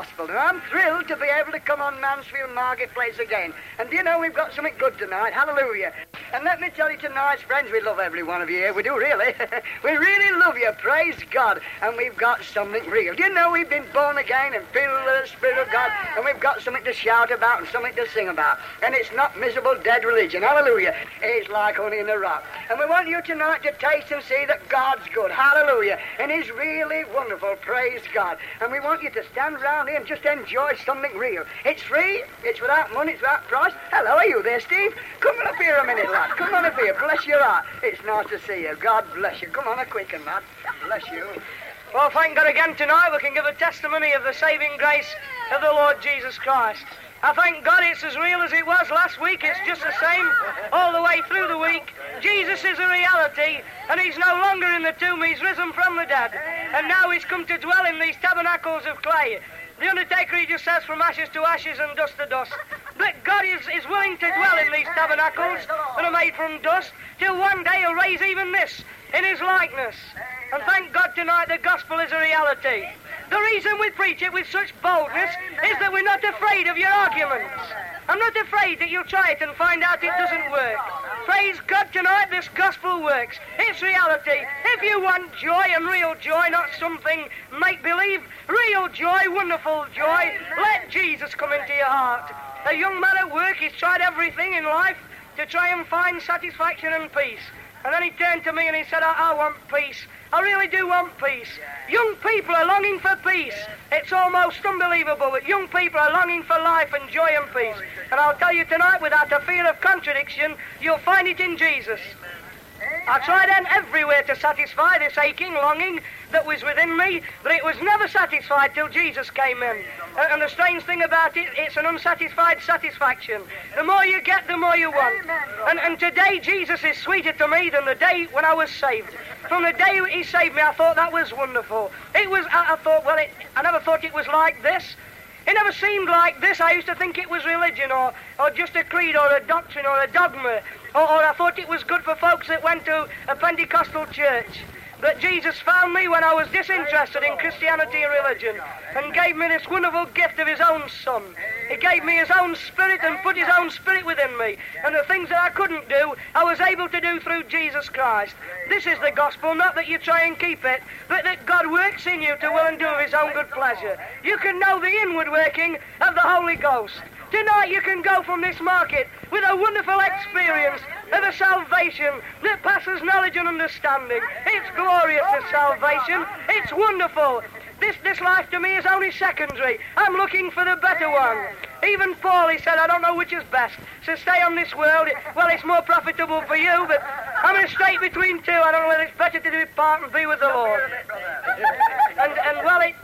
gospel. And I'm thrilled to be able to come on Mansfield Marketplace again. And do you know, we've got something good tonight. Hallelujah. And let me tell you tonight, friends, we love every one of you here. We do, really. we really love you. Praise God. And we've got something real. Do you know we've been born again and filled with the Spirit of God? And we've got something to shout about and something to sing about. And it's not miserable, dead religion. Hallelujah. It's like honey in the rock. And we want you tonight to taste and see that God's good. Hallelujah. And He's really wonderful. Praise God. And we want you to stand around here and just enjoy something real. It's free. It's without money. It's without price. Hello, are you there, Steve? Come up here a minute, lad. Come on up here. Bless your heart. It's nice to see you. God bless you. Come on a quicken, lad. Bless you. Well, thank God again tonight we can give a testimony of the saving grace of the Lord Jesus Christ. I thank God it's as real as it was last week. It's just the same all the way through the week. Jesus is a reality, and he's no longer in the tomb. He's risen from the dead. And now he's come to dwell in these tabernacles of clay. The Undertaker, he just says, from ashes to ashes and dust to dust. But God is, is willing to dwell in these tabernacles that are made from dust, till one day he'll raise even this in his likeness. And thank God tonight the gospel is a reality. The reason we preach it with such boldness is that we're not afraid of your arguments. I'm not afraid that you'll try it and find out it doesn't work. Praise God tonight, this gospel works. It's reality. If you want joy and real joy, not something make believe, real joy, wonderful joy, let Jesus come into your heart. A young man at work, he's tried everything in life to try and find satisfaction and peace. And then he turned to me and he said, I, I want peace. I really do want peace. Young people are longing for peace. It's almost unbelievable that young people are longing for life and joy and peace. And I'll tell you tonight, without a fear of contradiction, you'll find it in Jesus. I tried then everywhere to satisfy this aching longing that was within me, but it was never satisfied till Jesus came in. And, and the strange thing about it, it's an unsatisfied satisfaction. The more you get, the more you want. And, and today, Jesus is sweeter to me than the day when I was saved. From the day he saved me, I thought that was wonderful. It was, I, I thought, well, it, I never thought it was like this. It never seemed like this. I used to think it was religion or, or just a creed or a doctrine or a dogma. Or, or I thought it was good for folks that went to a Pentecostal church. But Jesus found me when I was disinterested in Christianity and religion and gave me this wonderful gift of his own son. He gave me his own spirit and put his own spirit within me. And the things that I couldn't do, I was able to do through Jesus Christ. This is the gospel, not that you try and keep it, but that God works in you to will and do of his own good pleasure. You can know the inward working of the Holy Ghost. Tonight you can go from this market with a wonderful experience of a salvation that passes knowledge and understanding. It's glorious, this salvation. It's wonderful. This, this life to me is only secondary. I'm looking for the better one. Even Paul, he said, I don't know which is best. So stay on this world. Well, it's more profitable for you, but I'm in a state between two. I don't know whether it's better to depart and be with the Lord. And, and well, it,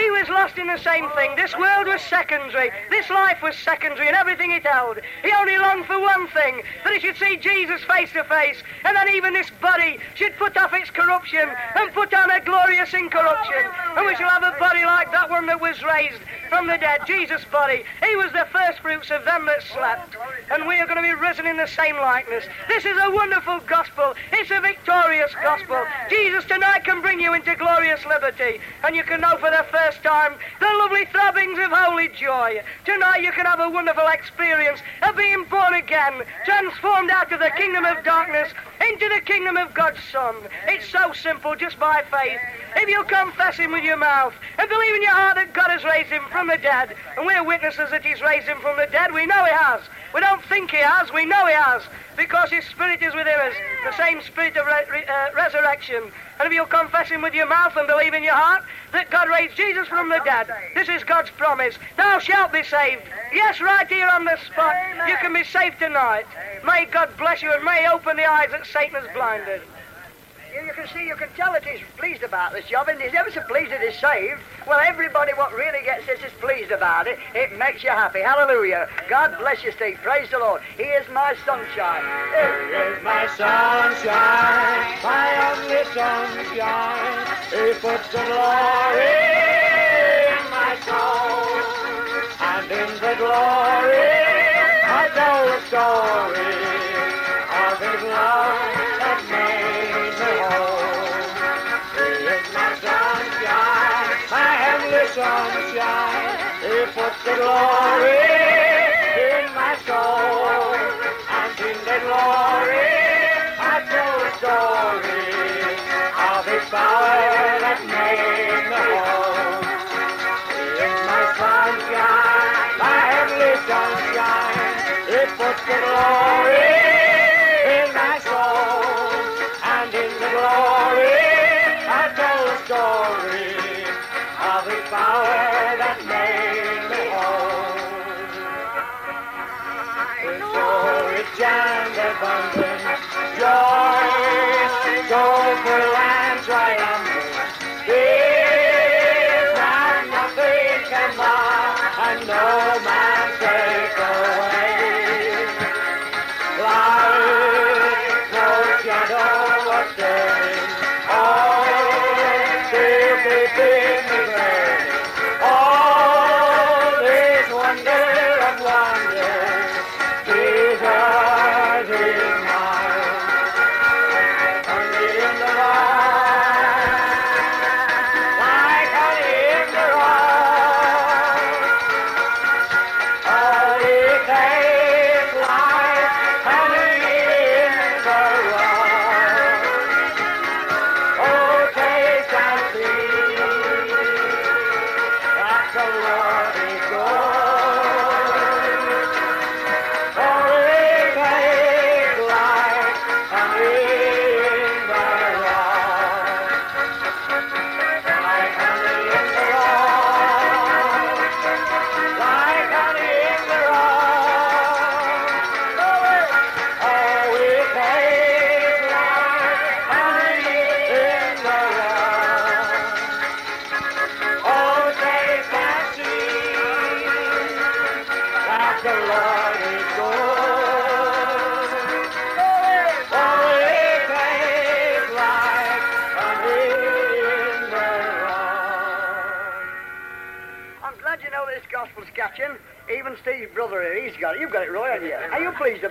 he was lost in the same thing. This world was secondary. This life was secondary and everything it held. He only longed for one thing, that he should see Jesus face to face. And then even this body should put off its corruption and put on a glorious incorruption. And we shall have a body like that one that was raised from the dead, Jesus' body. He was the first fruits of them that slept. And we are going to be risen in the same likeness. This is a wonderful gospel. It's a victorious gospel. Jesus tonight can bring you into glorious liberty. And you can know for the first time the lovely throbbings of holy joy. Tonight you can have a wonderful experience of being born again, transformed out of the kingdom of darkness into the kingdom of God's Son. It's so simple, just by faith. If you confess him with your mouth and believe in your heart that God has raised him from the dead, and we're witnesses that he's raised him from the dead, we know he has. We don't think he has, we know he has, because his spirit is within us, the same spirit of re- uh, resurrection. And if you'll confess him with your mouth and believe in your heart that God raised Jesus from the dead, this is God's promise. Thou shalt be saved. Yes, right here on the spot. You can be saved tonight. May God bless you and may open the eyes that Satan has blinded. You, can see, you can tell that he's pleased about this job, and he's ever so pleased that he's saved. Well, everybody what really gets this is pleased about it. It makes you happy. Hallelujah. God bless you, Steve. Praise the Lord. He is my sunshine. He is my sunshine, my only sunshine. He puts the glory in my soul. And in the glory, I tell the story of his love heavenly sunshine. He puts the glory in my soul. And in the glory, I tell the story of his power that made me whole. Is my sunshine, my heavenly sunshine. It puts the glory abundant joy, so full and triumphant, this and nothing can mar, and no man take away. Life, no shadow of turning, all still within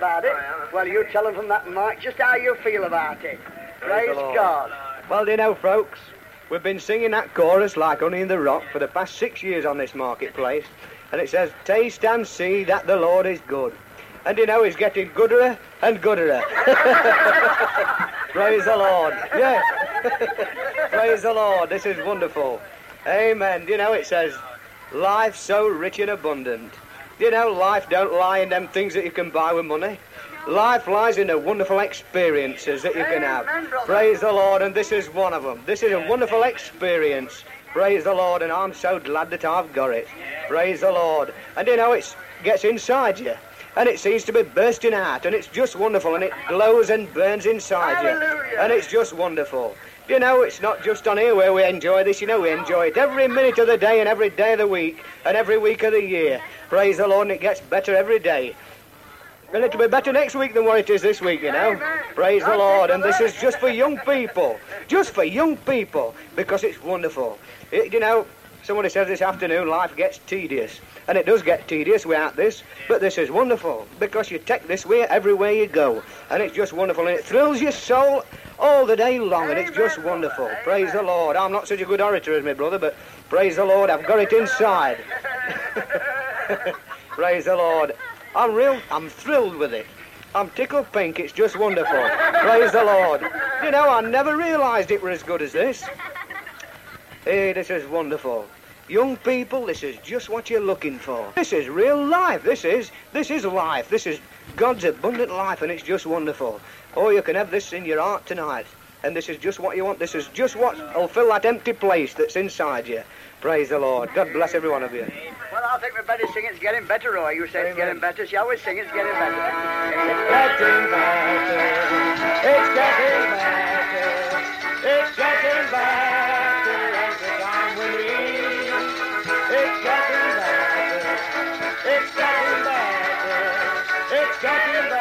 about it? Well, you tell them from that mic just how you feel about it. Praise, God. Well, do you know, folks, we've been singing that chorus like Honey in the Rock for the past six years on this marketplace, and it says, Taste and see that the Lord is good. And you know, he's getting gooder and gooder. Praise the Lord. Yes. Praise the Lord. This is wonderful. Amen. Do you know, it says, Life so rich and abundant. You know, life don't lie in them things that you can buy with money. Life lies in the wonderful experiences that you can have. Praise the Lord, and this is one of them. This is a wonderful experience. Praise the Lord, and I'm so glad that I've got it. Praise the Lord. And you know, it gets inside you, and it seems to be bursting out, and it's just wonderful, and it glows and burns inside Hallelujah. you. And it's just wonderful. You know, it's not just on here where we enjoy this, you know, we enjoy it every minute of the day and every day of the week and every week of the year. Praise the Lord, and it gets better every day. And it'll be better next week than what it is this week, you know. Praise the Lord. And this is just for young people. Just for young people. Because it's wonderful. It- you know, somebody said this afternoon, life gets tedious. And it does get tedious without this. But this is wonderful. Because you take this way everywhere you go. And it's just wonderful. And it thrills your soul all the day long. And it's just wonderful. Praise the Lord. I'm not such a good orator as my brother, but praise the Lord, I've got it inside. Praise the Lord. I'm real, I'm thrilled with it. I'm tickled pink, it's just wonderful. Praise the Lord. You know, I never realised it were as good as this. Hey, this is wonderful. Young people, this is just what you're looking for. This is real life. This is, this is life. This is God's abundant life, and it's just wonderful. Oh, you can have this in your heart tonight. And this is just what you want. This is just what will fill that empty place that's inside you. Praise the Lord. God bless every one of you. Well, I think we better sing It's Getting Better, Roy. You say it's getting better. Shall we sing It's Getting Better? It's getting better. It's getting better. It's getting better time we meet. It's getting better. It's getting better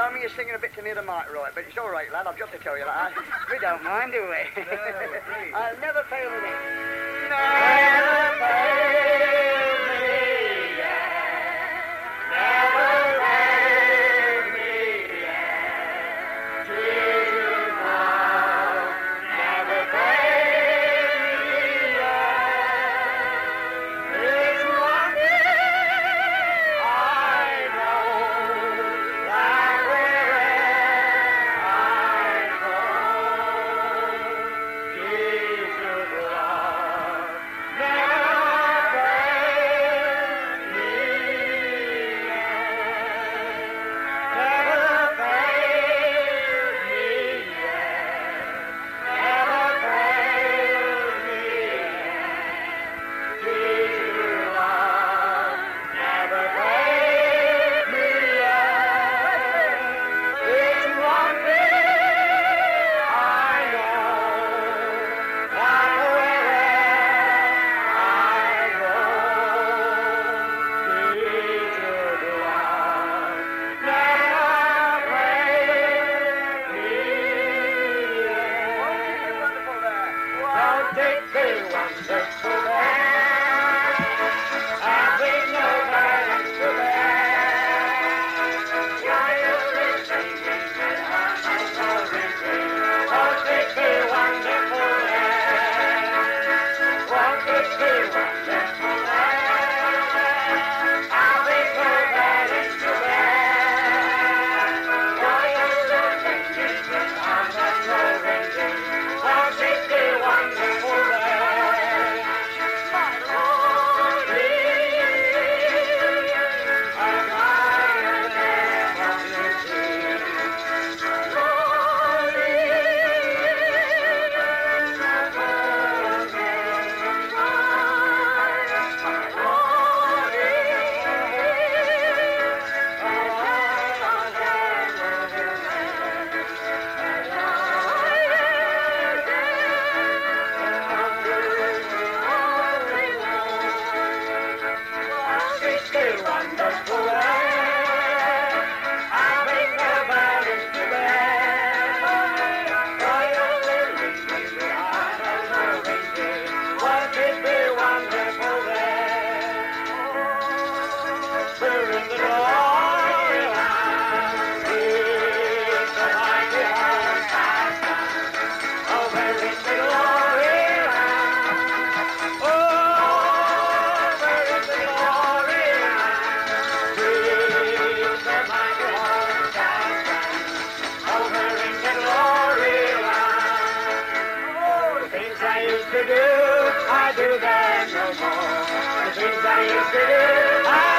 tell me you're singing a bit to near the mic, right, but it's all right, lad. I've got to tell you that. We don't mind, do we? I'll never fail it. Never fail me. Never fail to do, I do them no more. The things I used to do, I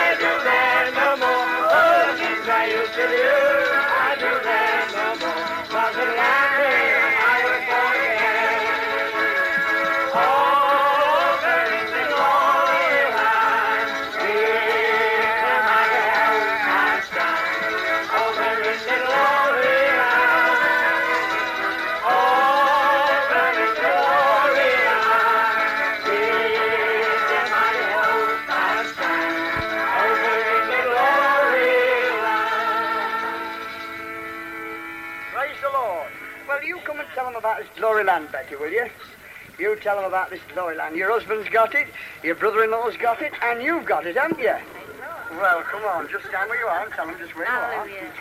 about this land, Betty, will you? You tell them about this glory land. Your husband's got it, your brother-in-law's got it, and you've got it, haven't you? Well, come on, just stand where you are and tell them just where you are. Hallelujah.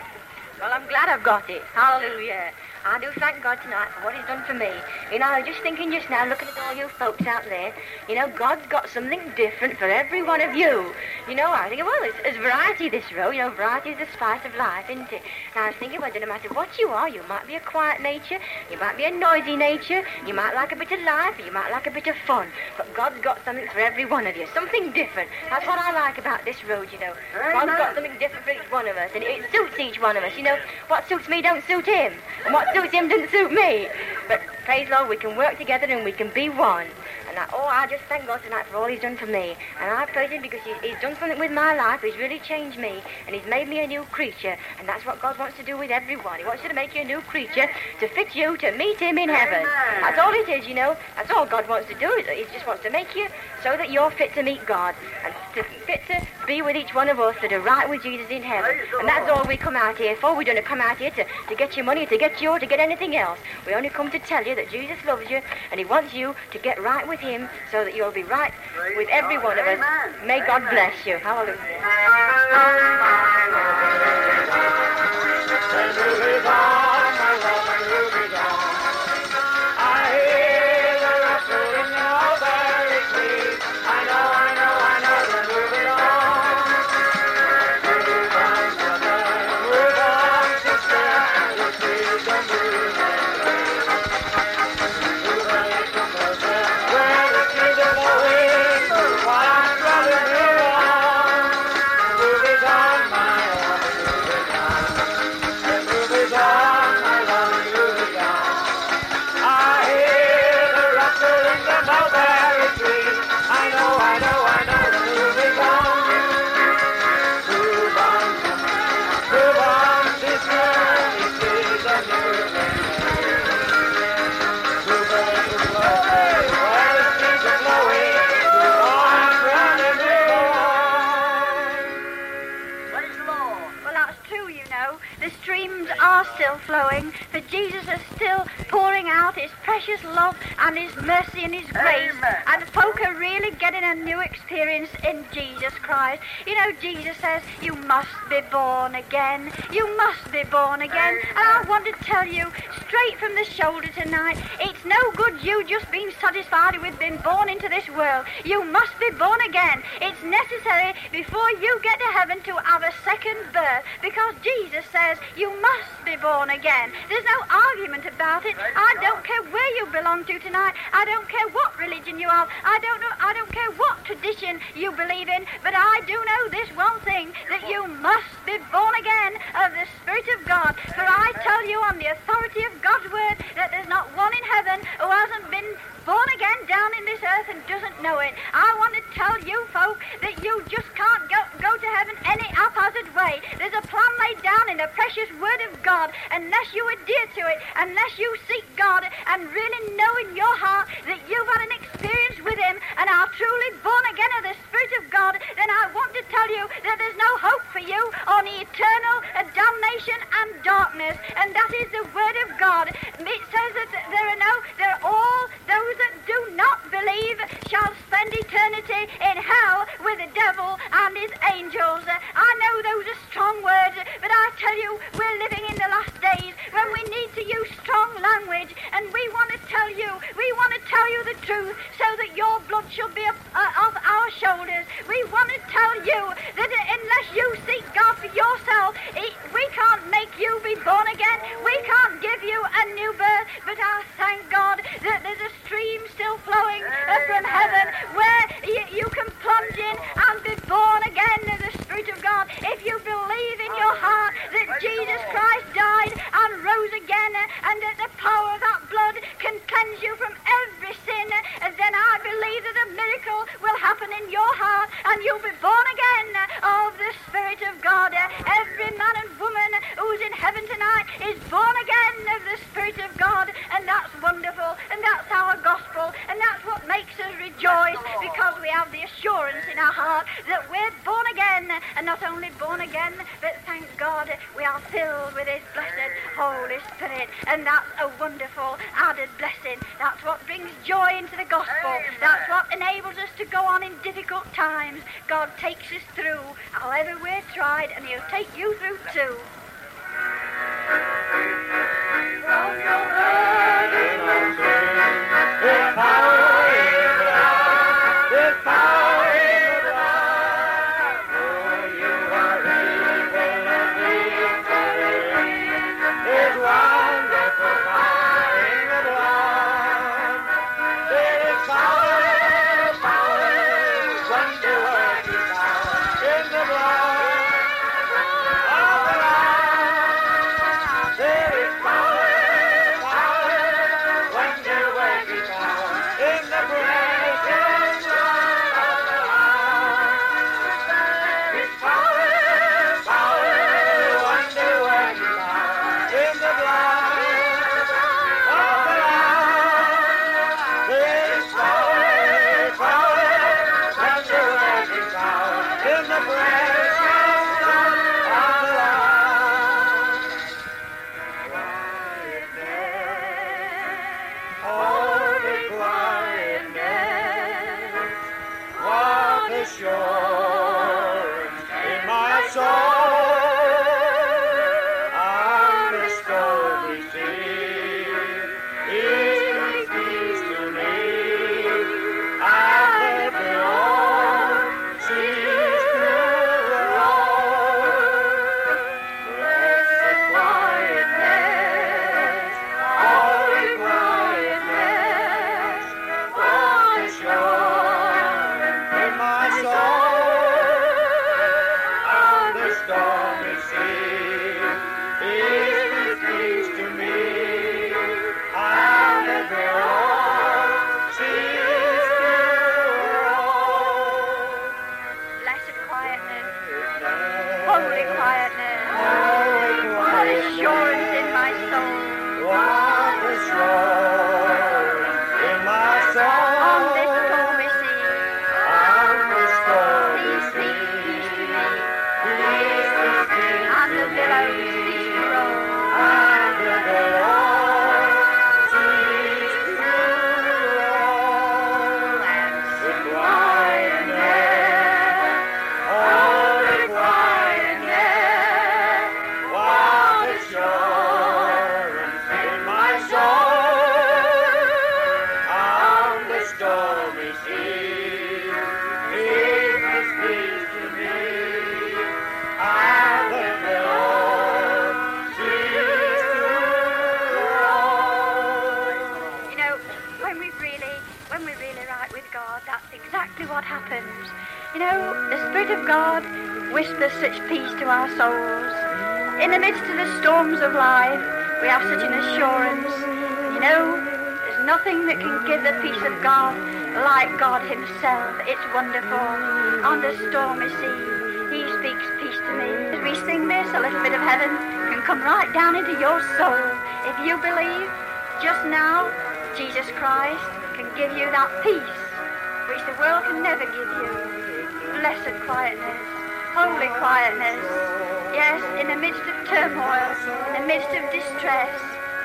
Well, I'm glad I've got it. Hallelujah. I do thank God tonight for what He's done for me. You know, I was just thinking just now, looking at all you folks out there, you know, God's got something different for every one of you. You know, I think, well, there's, there's variety this row. You know, variety is the spice of life, isn't it? Now, I was thinking, well, it doesn't matter what you are. You might be a quiet nature, you might be a noisy nature, you might like a bit of life, you might like a bit of fun. But God's got something for every one of you, something different. That's what I like about this road, you know. God's got something different for each one of us, and it suits each one of us. You know, what suits me don't suit him, and what suits him doesn't suit me. But praise Lord, we can work together and we can be one. And I, oh, I just thank God tonight for all He's done for me. And I praise Him because he's, he's done something with my life. He's really changed me, and He's made me a new creature. And that's what God wants to do with everyone. He wants you to make you a new creature to fit you to meet Him in heaven. That's all it is, you know. That's all God wants to do. He just wants to make you so that you're fit to meet God and to, fit to be with each one of us that are right with Jesus in heaven. And that's all we come out here for. We don't come out here to, to get your money, to get you, or to get anything else. We only come to tell you that Jesus loves you and He wants you to get right with Him so that you'll be right with every one of us. May God bless you. Hallelujah. Precious love and his mercy and his grace. Amen. And folk are really getting a new experience in Jesus Christ. You know, Jesus says, You must be born again. You must be born again. And I want to tell you straight from the shoulder tonight, it's no good you just being satisfied with being born into this world. You must be born again. It's necessary before you get to heaven to have a second birth because Jesus says you must be born again. There's no argument about it. I don't care where you belong to tonight. I don't care what religion you are. I don't know. I don't care what tradition you believe in. But I do know this one thing that you must be born again of the Spirit of God. For I tell you on the authority of God's word that there's not one in heaven who hasn't been born again down in this earth and doesn't know it. I want to tell you folk that you just can't go, go to heaven any haphazard way. There's a plan laid down in the precious word of God. Unless you adhere to it, unless you seek God and really know in your heart that you've had an experience with him and are truly born again of the Spirit of God, then I want to tell you that there's no hope for you on eternal damnation and darkness. And that is the word of God. It says that there are no, there are all those that do not believe shall spend eternity in hell with the devil and his angels. I know those are strong words, but I tell you, we're living in the last days when we need to use strong language, and we want to tell you, we want to tell you the truth so that your blood shall be up, uh, off our shoulders. We want to tell you that unless you seek God for yourself, we can't make you be born again. We can't give you a new birth, but I thank God that there's a stream still flowing from heaven where you, you can plunge in and be born again of Spirit of God. If you believe in your heart that Jesus Christ died and rose again and that the power of that blood can cleanse you from every sin, then I believe that a miracle will happen in your heart and you'll be born again of the Spirit of God. Every man and woman who's in heaven tonight is born again of the Spirit of God, and that's wonderful, and that's our gospel, and that's what makes us rejoice because we have the assurance in our heart that we're born again, and not only born again, but thank God we are filled with His blessed Holy Spirit, and that's a wonderful added blessing. That's what brings joy into the gospel. That's what enables us to go on in difficult times. God takes us through, however we're tried, and He'll take you through too. Quietness. Yes, in the midst of turmoil, in the midst of distress,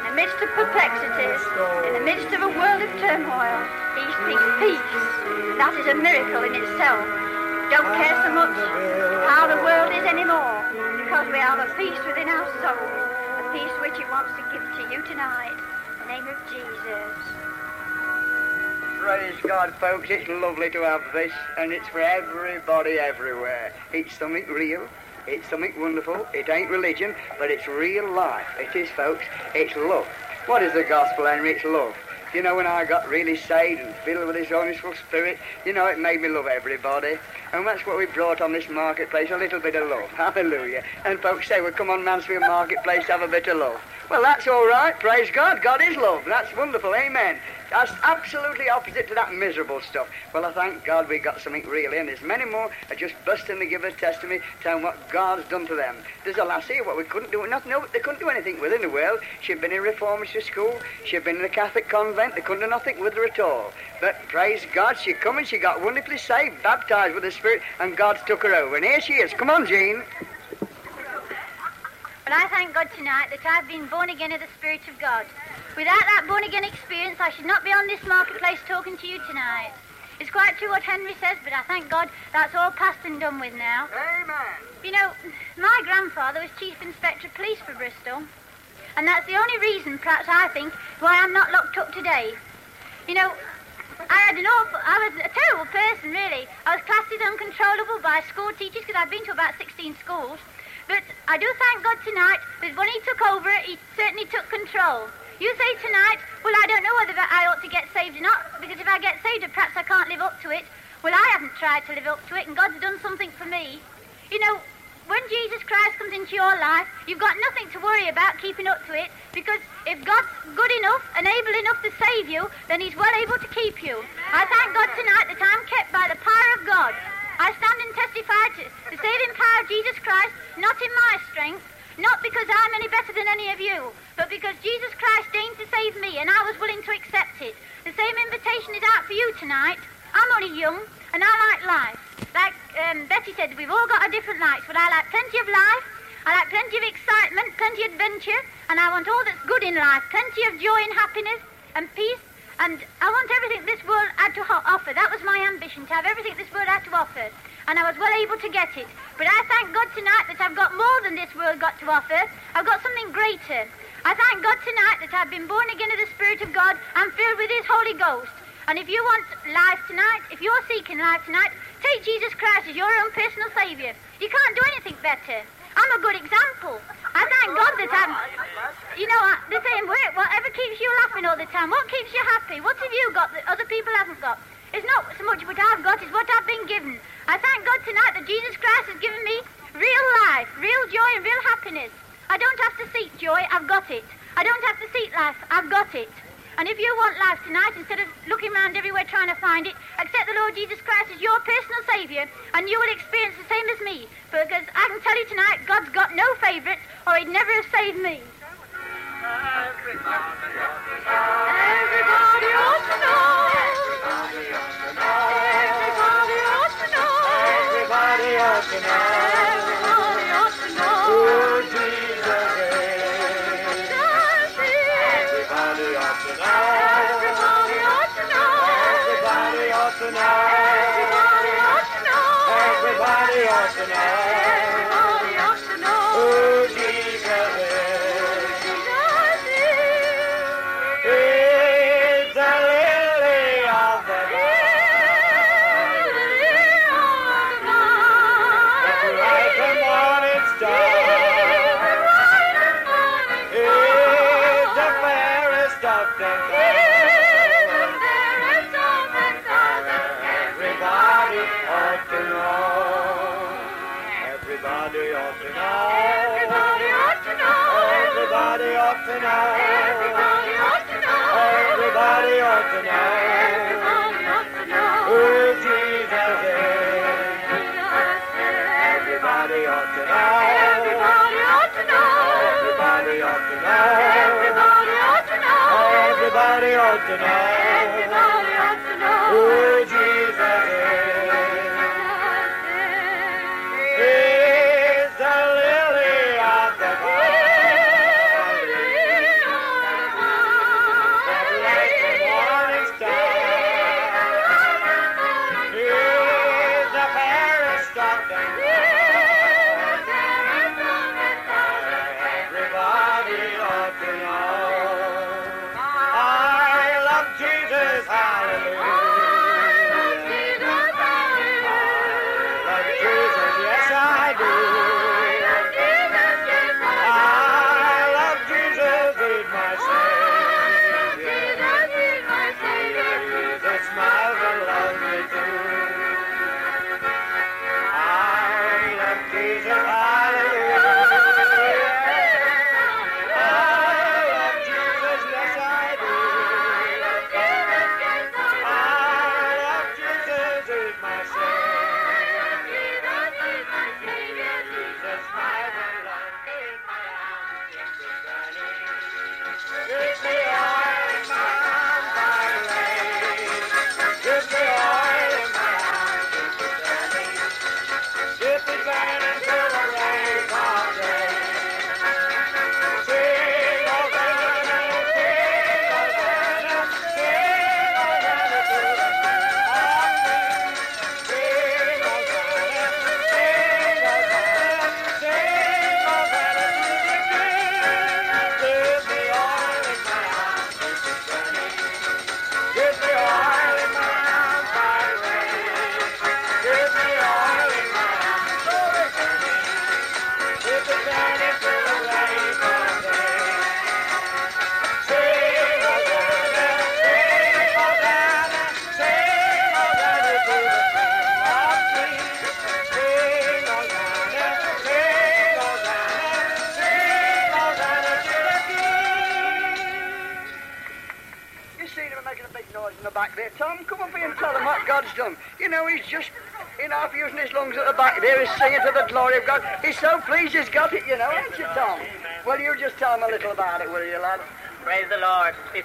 in the midst of perplexities, in the midst of a world of turmoil, he speaks peace. That is a miracle in itself. Don't care so much how the world is anymore, because we have a peace within our soul, a peace which he wants to give to you tonight. In the name of Jesus. Praise God, folks. It's lovely to have this, and it's for everybody everywhere. It's something real. It's something wonderful. It ain't religion, but it's real life. It is, folks. It's love. What is the gospel, Henry? It's love. You know, when I got really saved and filled with His wonderful Spirit, you know, it made me love everybody. And that's what we brought on this marketplace, a little bit of love. Hallelujah. And folks say, well, come on Mansfield Marketplace, have a bit of love. Well, that's all right. Praise God. God is love. That's wonderful. Amen. That's absolutely opposite to that miserable stuff. Well, I thank God we got something real in. There's many more are just busting to give a testimony, telling what God's done to them. There's a lassie, what we couldn't do, nothing, no, they couldn't do anything with in the world. She'd been in reformatory school, she'd been in a Catholic convent, they couldn't do nothing with her at all. But praise God, she come and she got wonderfully saved, baptized with the Spirit, and God took her over. And here she is. Come on, Jean. But I thank God tonight that I've been born again of the Spirit of God. Without that born again experience, I should not be on this marketplace talking to you tonight. It's quite true what Henry says, but I thank God that's all past and done with now. Amen. You know, my grandfather was Chief Inspector of Police for Bristol, and that's the only reason, perhaps I think, why I'm not locked up today. You know, I had an awful, I was a terrible person, really. I was classed as uncontrollable by school teachers because I'd been to about 16 schools. But I do thank God tonight that when he took over, he certainly took control. You say tonight, well, I don't know whether I ought to get saved or not, because if I get saved, perhaps I can't live up to it. Well, I haven't tried to live up to it, and God's done something for me. You know, when Jesus Christ comes into your life, you've got nothing to worry about keeping up to it, because if God's good enough and able enough to save you, then He's well able to keep you. I thank God tonight that I'm kept by the power of God. I stand and testify to the saving power of Jesus Christ, not in my strength, not because I'm any better than any of you, but because Jesus Christ deigned to save me and I was willing to accept it. The same invitation is out for you tonight. I'm only young and I like life. Like um, Betty said, we've all got our different likes, but I like plenty of life. I like plenty of excitement, plenty of adventure, and I want all that's good in life, plenty of joy and happiness and peace. And I want everything this world had to offer. That was my ambition, to have everything this world had to offer. And I was well able to get it. But I thank God tonight that I've got more than this world got to offer. I've got something greater. I thank God tonight that I've been born again of the Spirit of God and filled with His Holy Ghost. And if you want life tonight, if you're seeking life tonight, take Jesus Christ as your own personal Saviour. You can't do anything better. I'm a good example. I thank God that I'm, you know, uh, the same way, whatever keeps you laughing all the time, what keeps you happy, what have you got that other people haven't got? It's not so much what I've got, it's what I've been given. I thank God tonight that Jesus Christ has given me real life, real joy, and real happiness. I don't have to seek joy, I've got it. I don't have to seek life, I've got it. And if you want life tonight, instead of looking around everywhere trying to find it, accept the Lord Jesus Christ as your personal Saviour, and you will experience the same as me. Because I can tell you tonight, God's got no favourites, or He'd never have saved me. Everybody ought to know. Everybody ought to know. Everybody ought to know Everybody Everybody ought to know. Everybody ought to know. Everybody ought to know. Jesus. Everybody ought to know. Everybody ought to know. Everybody ought to know. Everybody ought to know. Everybody ought to know. Jesus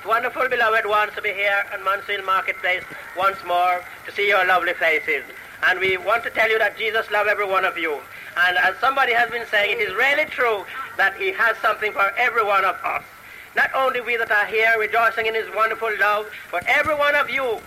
It's wonderful, beloved ones, to be here in Mansfield Marketplace once more to see your lovely faces. And we want to tell you that Jesus loves every one of you. And as somebody has been saying, it is really true that he has something for every one of us. Not only we that are here rejoicing in his wonderful love, but every one of you,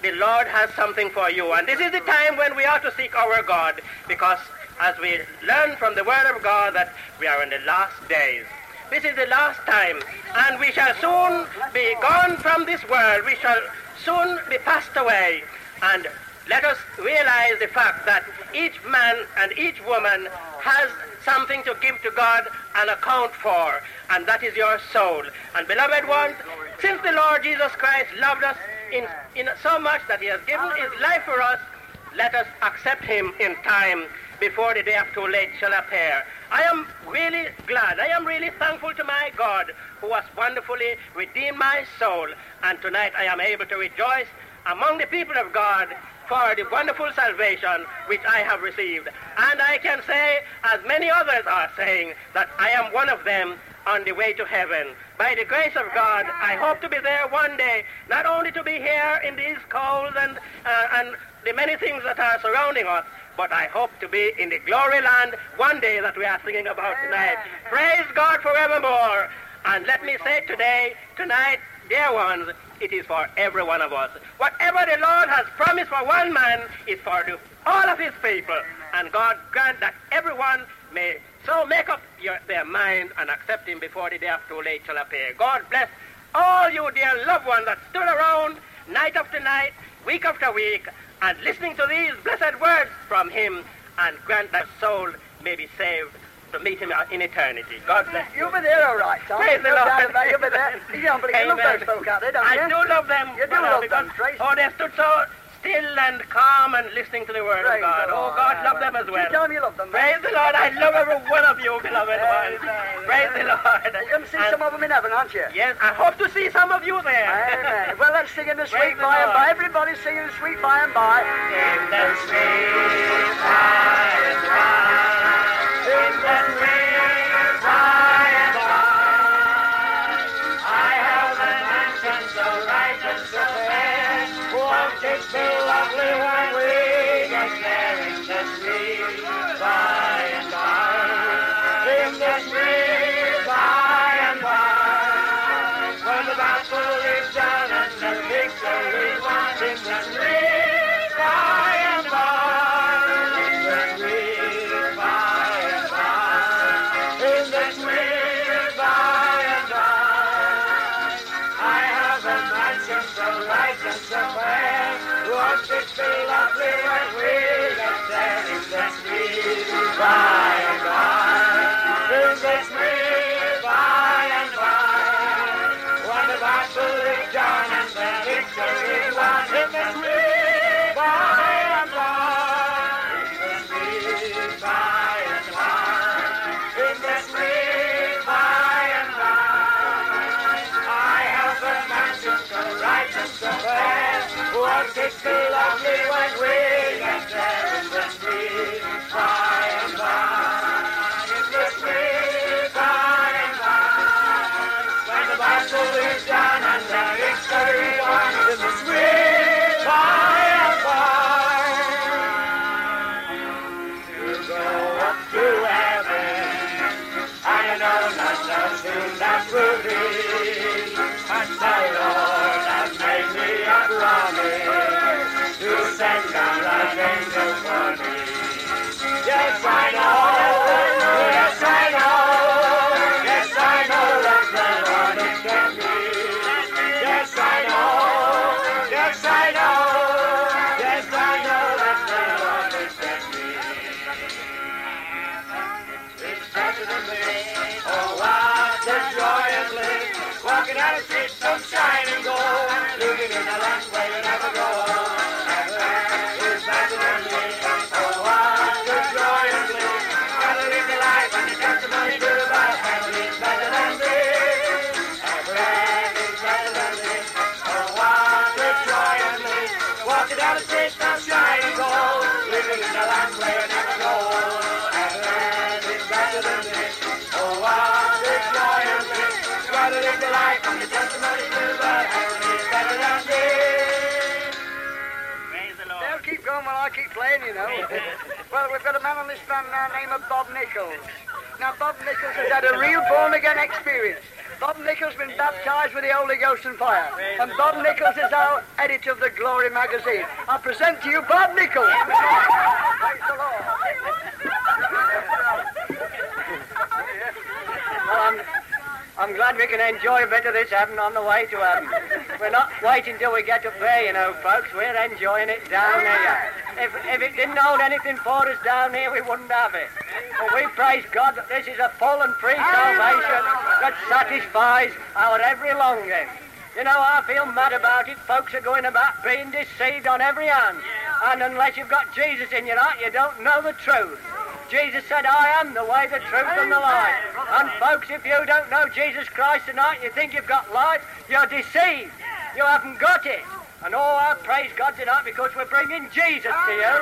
the Lord has something for you. And this is the time when we ought to seek our God, because as we learn from the Word of God that we are in the last days. This is the last time, and we shall soon be gone from this world. We shall soon be passed away. And let us realize the fact that each man and each woman has something to give to God and account for, and that is your soul. And beloved ones, since the Lord Jesus Christ loved us in, in so much that he has given his life for us, let us accept him in time before the day of too late shall appear. I am really glad. I am really thankful to my God who has wonderfully redeemed my soul. And tonight I am able to rejoice among the people of God for the wonderful salvation which I have received. And I can say, as many others are saying, that I am one of them on the way to heaven. By the grace of God, I hope to be there one day, not only to be here in these cold and, uh, and the many things that are surrounding us, but I hope to be in the glory land one day that we are singing about tonight. Praise God forevermore. And let me say today, tonight, dear ones, it is for every one of us. Whatever the Lord has promised for one man is for the, all of his people. And God grant that everyone may so make up your, their mind and accept him before the day of too late shall appear. God bless all you dear loved ones that stood around night after night, week after week, and listening to these blessed words from him, and grant that soul may be saved to meet him in eternity. God bless you. You'll be there all right, Tom. Praise the no Lord. about. You'll be there. You don't believe you love those folk out there, don't I you? do love them. You do love them, Trace. Oh, they stood so still and calm and listening to the Word Praise of God. Oh, Lord. God love them as You well. tell me you love them. Praise the Lord. I love every one of you, beloved ones. Praise the Lord. You're going to see And- some of them in heaven, aren't you? Yes, I hope to see some of you there. Amen. Well, let's sing in the sweet by and by. Everybody's singing the sweet by and by. In the sweet by and by, in the sweet battle is the the sweet by and Yes, I know. Yes, I know. Walking out of streets of shining gold. Living in a land where you never go. Keep going while I keep playing, you know. well, we've got a man on this band now named Bob Nichols. Now, Bob Nichols has had a real born-again experience. Bob Nichols has been baptized with the Holy Ghost and fire. And Bob Nichols is our editor of the Glory magazine. I present to you Bob Nichols. Praise the Lord. Well, I'm, I'm glad we can enjoy a bit of this heaven on the way to heaven. We're not waiting till we get up there, you know, folks. We're enjoying it down here. If, if it didn't hold anything for us down here, we wouldn't have it. But we praise God that this is a full and free salvation that satisfies our every longing. You know, I feel mad about it. Folks are going about being deceived on every hand. And unless you've got Jesus in your heart, you don't know the truth. Jesus said, I am the way, the truth, and the life. And folks, if you don't know Jesus Christ tonight, you think you've got life, you're deceived. You haven't got it. And oh, I praise God tonight because we're bringing Jesus to you.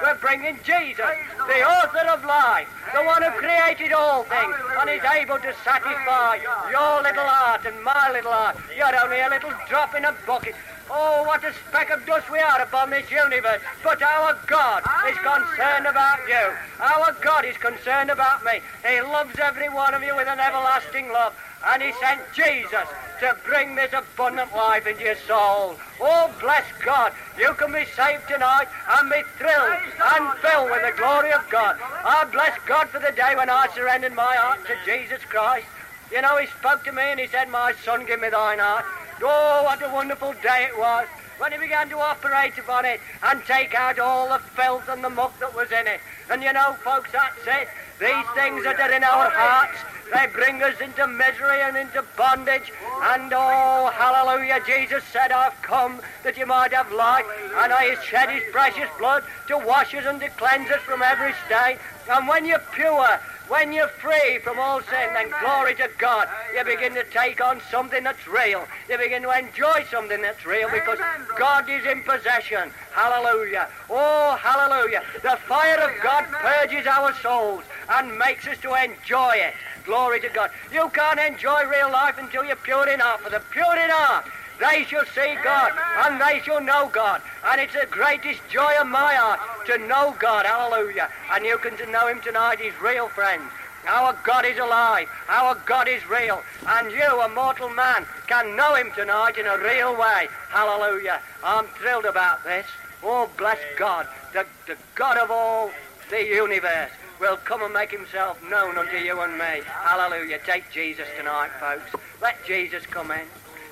We're bringing Jesus, the author of life, the one who created all things, and is able to satisfy your little heart and my little heart. You're only a little drop in a bucket. Oh, what a speck of dust we are upon this universe. But our God is concerned about you. Our God is concerned about me. He loves every one of you with an everlasting love. And he sent Jesus to bring this abundant life into your soul. Oh, bless God. You can be saved tonight and be thrilled and filled with the glory of God. I bless God for the day when I surrendered my heart to Jesus Christ. You know, he spoke to me and he said, My son, give me thine heart. Oh, what a wonderful day it was when he began to operate upon it and take out all the filth and the muck that was in it. And you know, folks, that's it. These things that are in our hearts, they bring us into misery and into bondage. And oh, hallelujah, Jesus said, I've come that you might have life, and I have shed his precious blood to wash us and to cleanse us from every stain. And when you're pure, when you're free from all sin, then glory to God, you begin to take on something that's real. You begin to enjoy something that's real because God is in possession. Hallelujah. Oh, hallelujah. The fire of God purges our souls and makes us to enjoy it. Glory to God. You can't enjoy real life until you're pure in heart. For the pure in heart, they shall see God and they shall know God. And it's the greatest joy of my heart to know God. Hallelujah. And you can know him tonight. He's real, friends. Our God is alive. Our God is real. And you, a mortal man, can know him tonight in a real way. Hallelujah. I'm thrilled about this. Oh, bless God. The, the God of all the universe will come and make himself known unto you and me. Hallelujah. Take Jesus tonight, folks. Let Jesus come in.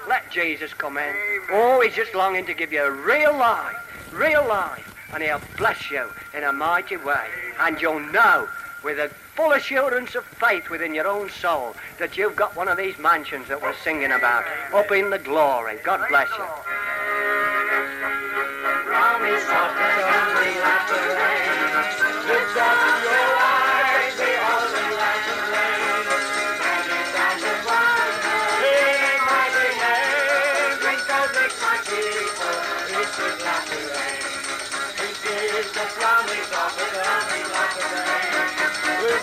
Let Jesus come in. Oh, he's just longing to give you a real life, real life, and he'll bless you in a mighty way. And you'll know with a full assurance of faith within your own soul that you've got one of these mansions that we're singing about up in the glory. God bless you.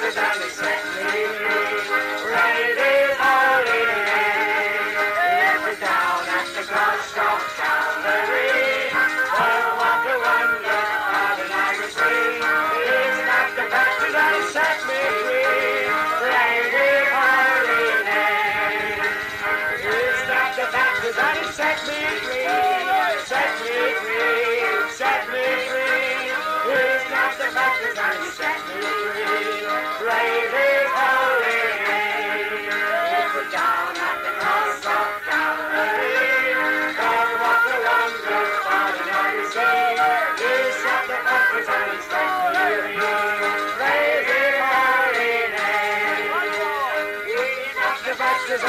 That's exactly right. If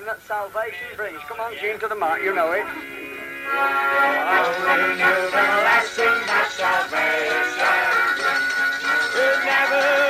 the that salvation brings. Come on, Gene, to the mark. You know it. Only knew the blessing that salvation would never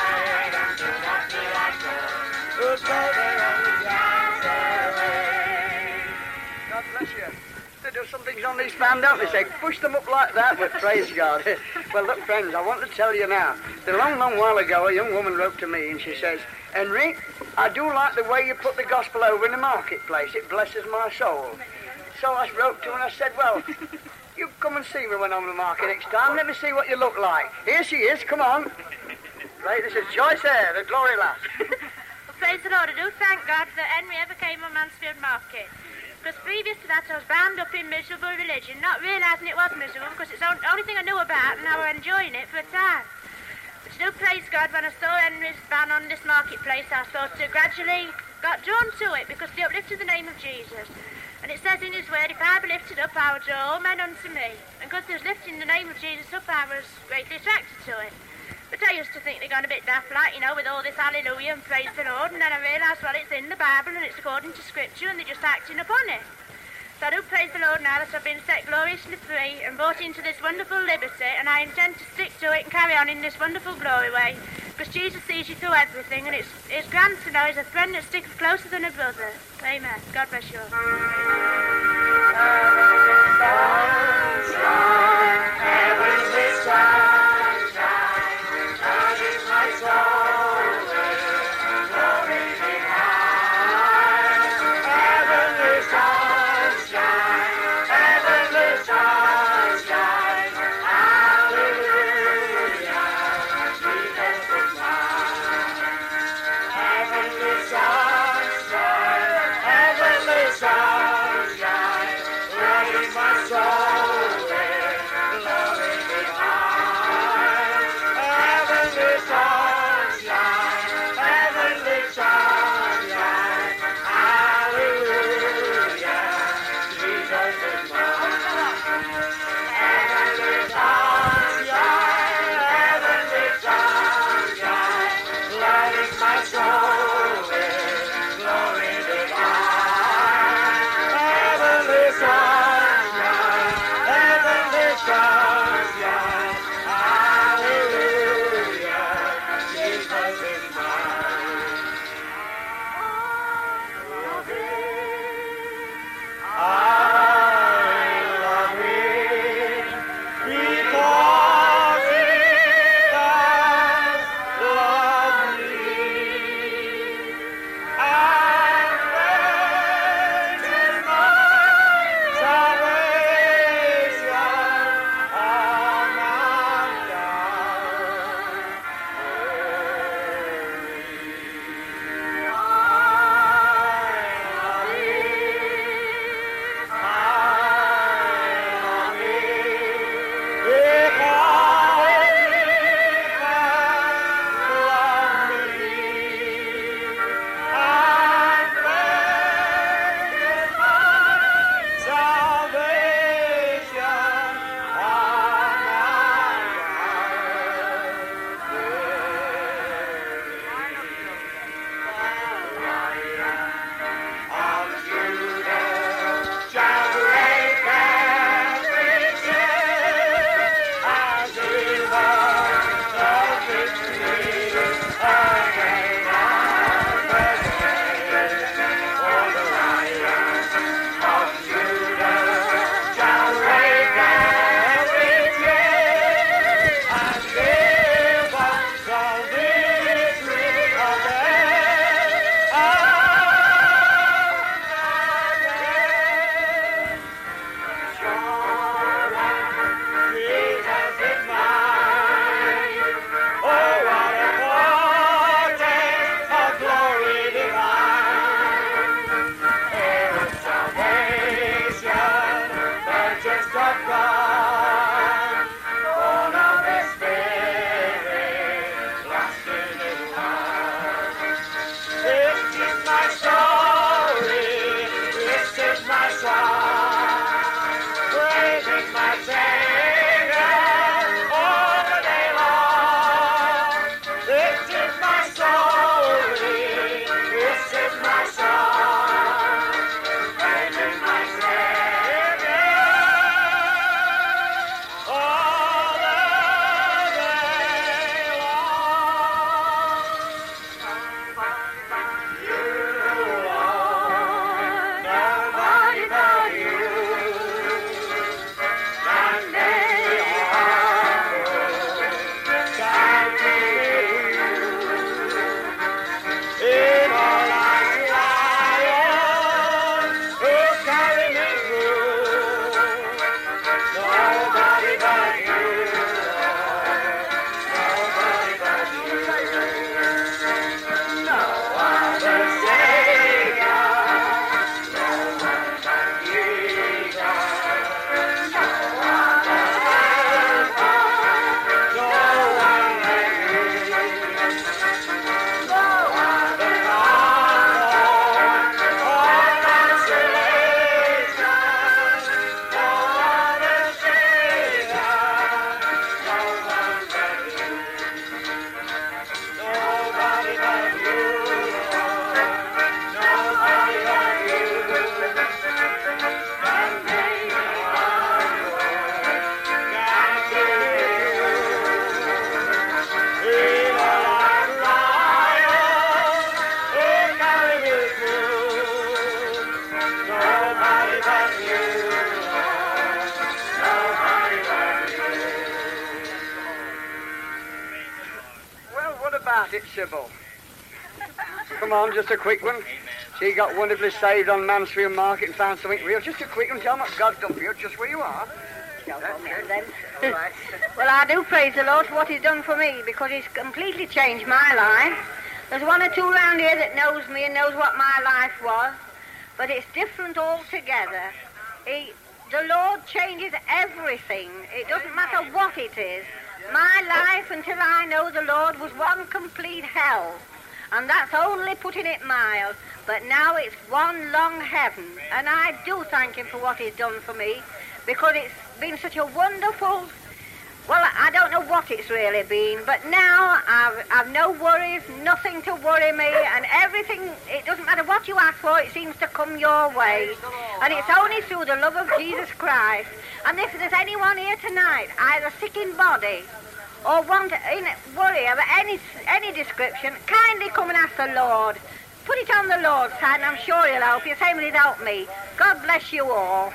some things on these fan, don't they? Say, push them up like that, but praise God. well, look, friends, I want to tell you now. A long, long while ago, a young woman wrote to me and she says, Henry, I do like the way you put the gospel over in the marketplace. It blesses my soul. So I wrote to her and I said, well, you come and see me when I'm in the market next time. Let me see what you look like. Here she is. Come on. Right, this is Joyce Eyre, the glory lass. Praise the Lord. I do thank God that Henry ever came on Mansfield Market. Because previous to that, I was bound up in miserable religion, not realising it was miserable because it's the only thing I knew about and I was enjoying it for a time. But still, praise God, when I saw Henry's van on this marketplace, I sort of gradually got drawn to it because they uplifted the name of Jesus. And it says in his word, if I be lifted up, I will draw all men unto me. And because they was lifting the name of Jesus up, I was greatly attracted to it. But I used to think they're going a bit daft like, you know, with all this hallelujah and praise the Lord, and then I realised, well, it's in the Bible and it's according to Scripture, and they're just acting upon it. So I do praise the Lord now that I've been set gloriously free and brought into this wonderful liberty, and I intend to stick to it and carry on in this wonderful glory way, because Jesus sees you through everything, and it's, it's grand to know he's a friend that sticks closer than a brother. Amen. God bless you all. Just a quick one. She got wonderfully saved on Mansfield Market and found something real. Just a quick one. Tell me what God's done for you, just where you are. Well, I do praise the Lord for what He's done for me because He's completely changed my life. There's one or two around here that knows me and knows what my life was, but it's different altogether. He, the Lord changes everything. It doesn't matter what it is. My life until I know the Lord was one complete hell, and that's only putting it mild. But now it's one long heaven, and I do thank Him for what He's done for me because it's been such a wonderful. Well, I don't know what it's really been, but now I've, I've no worries, nothing to worry me, and everything, it doesn't matter what you ask for, it seems to come your way. And it's only through the love of Jesus Christ. And if there's anyone here tonight, either sick in body or want in worry of any, any description, kindly come and ask the Lord. Put it on the Lord's hand, I'm sure he'll help you, same as he'd help me. God bless you all.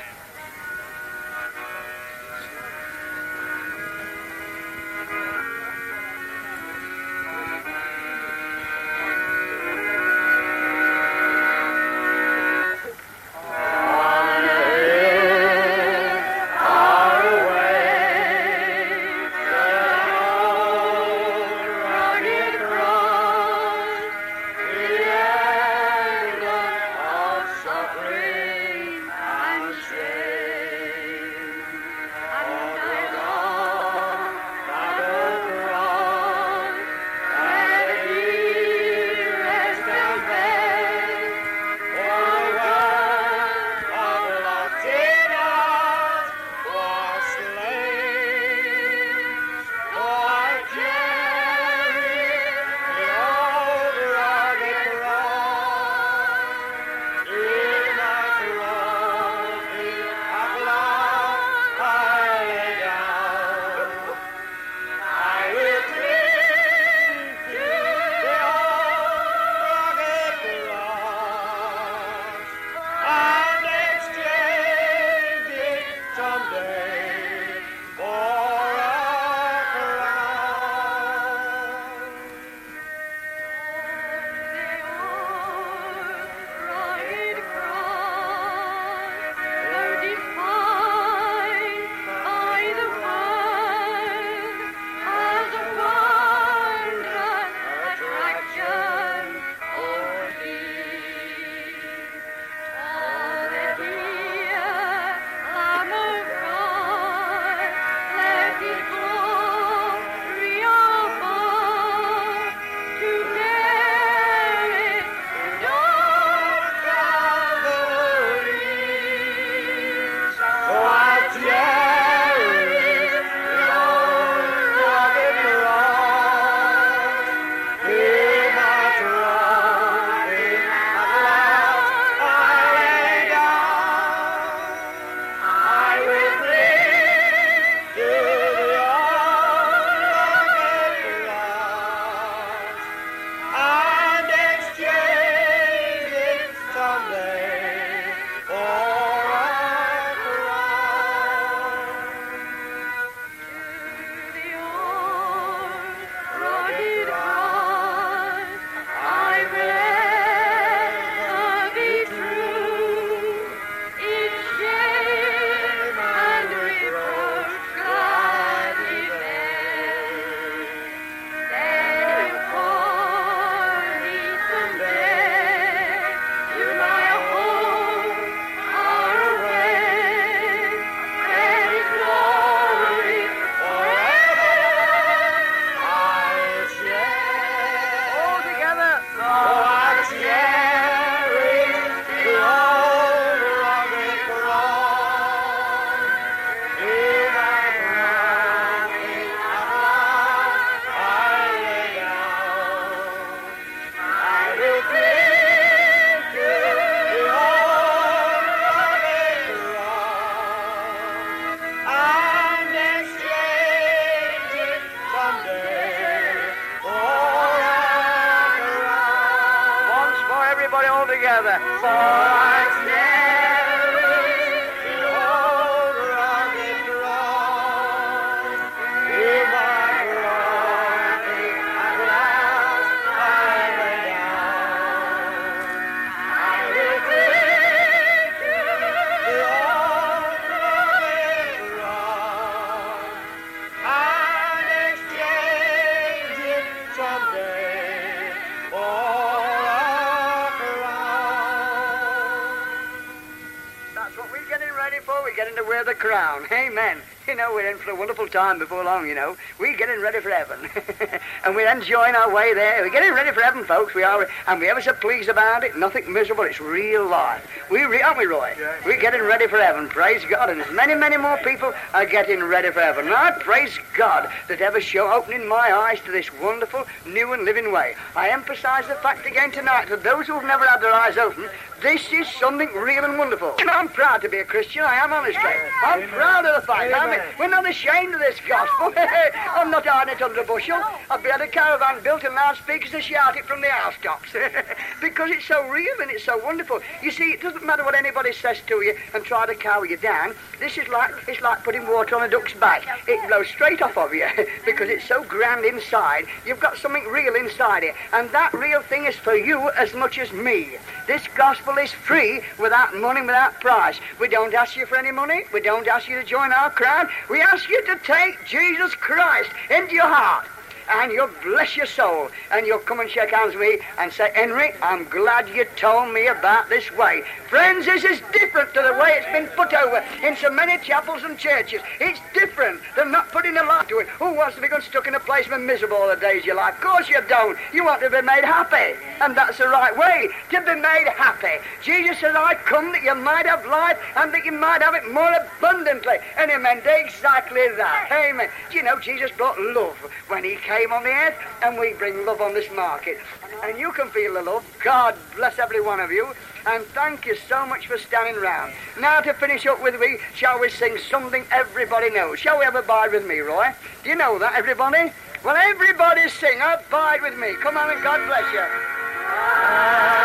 Getting to wear the crown. Amen. You know, we're in for a wonderful time before long, you know. We're getting ready for heaven. and we're enjoying our way there. We're getting ready for heaven, folks. We are. And we ever so pleased about it. Nothing miserable. It's real life. We re- aren't we, Roy? Yeah. We're getting ready for heaven. Praise God. And as many, many more people are getting ready for heaven. And I praise God that ever show opening my eyes to this wonderful, new and living way. I emphasize the fact again tonight that those who've never had their eyes open, this is something real and wonderful. And I'm proud to be a Christian. I am honestly. I'm proud of the fact. We're not ashamed of this gospel. I'm not hiding it under a bushel. I've had a caravan built and loudspeakers to shout it from the housetops. because it's so real and it's so wonderful. You see, it doesn't matter what anybody says to you and try to cow you down. This is like it's like putting water on a duck's back. It blows straight off of you because it's so grand inside. You've got something real inside it. And that real thing is for you as much as me. This gospel is free without money, without price. We don't ask you for any money. We don't ask you to join our crowd. We ask you to take Jesus Christ into your heart. And you'll bless your soul. And you'll come and shake hands with me and say, Henry, I'm glad you told me about this way. Friends, this is different to the way it's been put over in so many chapels and churches. It's different. They're not putting a light to it. Who wants to be going stuck in a place and miserable all the days of your life? Of course you don't. You want to be made happy. And that's the right way, to be made happy. Jesus says, I come that you might have life and that you might have it more abundantly. And he meant exactly that. Amen. Do you know Jesus brought love when he came on the earth? And we bring love on this market. And you can feel the love. God bless every one of you. And thank you so much for standing round. Now to finish up with me, shall we sing something everybody knows? Shall we have abide with me, Roy? Do you know that, everybody? Well, everybody sing abide with me. Come on and God bless you.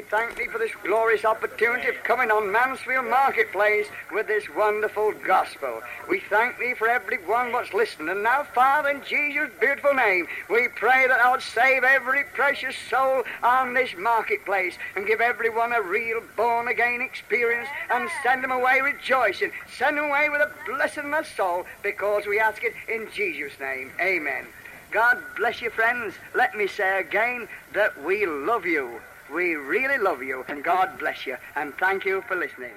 We thank thee for this glorious opportunity of coming on Mansfield Marketplace with this wonderful gospel. We thank thee for everyone what's listening. And now, Father, in Jesus' beautiful name, we pray that would save every precious soul on this marketplace and give everyone a real born again experience and send them away rejoicing. Send them away with a blessing in their soul because we ask it in Jesus' name. Amen. God bless you, friends. Let me say again that we love you. We really love you, and God bless you, and thank you for listening.